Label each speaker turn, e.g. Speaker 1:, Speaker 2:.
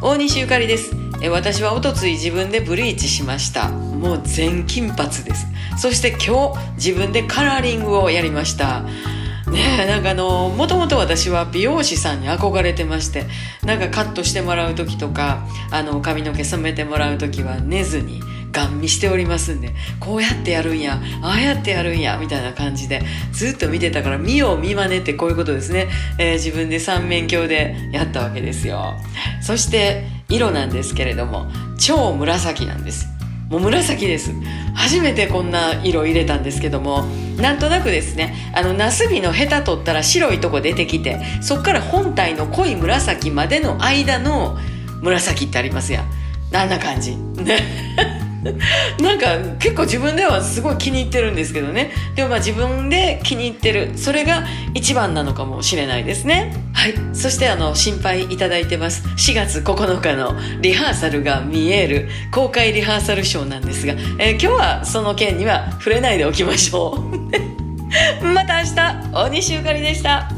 Speaker 1: 大西ゆかりです。え私はおとつい自分でブリーチしました。もう全金髪です。そして今日自分でカラーリングをやりました。ねえなんかあのもともと私は美容師さんに憧れてましてなんかカットしてもらう時とかあの髪の毛染めてもらう時は寝ずにガン見しておりますんでこうやってやるんやああやってやるんやみたいな感じでずっと見てたから見よう見まねってこういうことですね、えー、自分で三面鏡でやったわけですよ。そして色なんですけれども超紫なんです。もう紫です。初めてこんな色入れたんですけどもなんとなくですねあのナスビのヘタ取ったら白いとこ出てきてそっから本体の濃い紫までの間の紫ってありますやん。あんな感じ。ね なんか結構自分ではすごい気に入ってるんですけどね。でもまあ自分で気に入ってる。それが一番なのかもしれないですね。はい。そしてあの心配いただいてます。4月9日のリハーサルが見える公開リハーサルショーなんですが、えー、今日はその件には触れないでおきましょう。また明日大西ゆかりでした。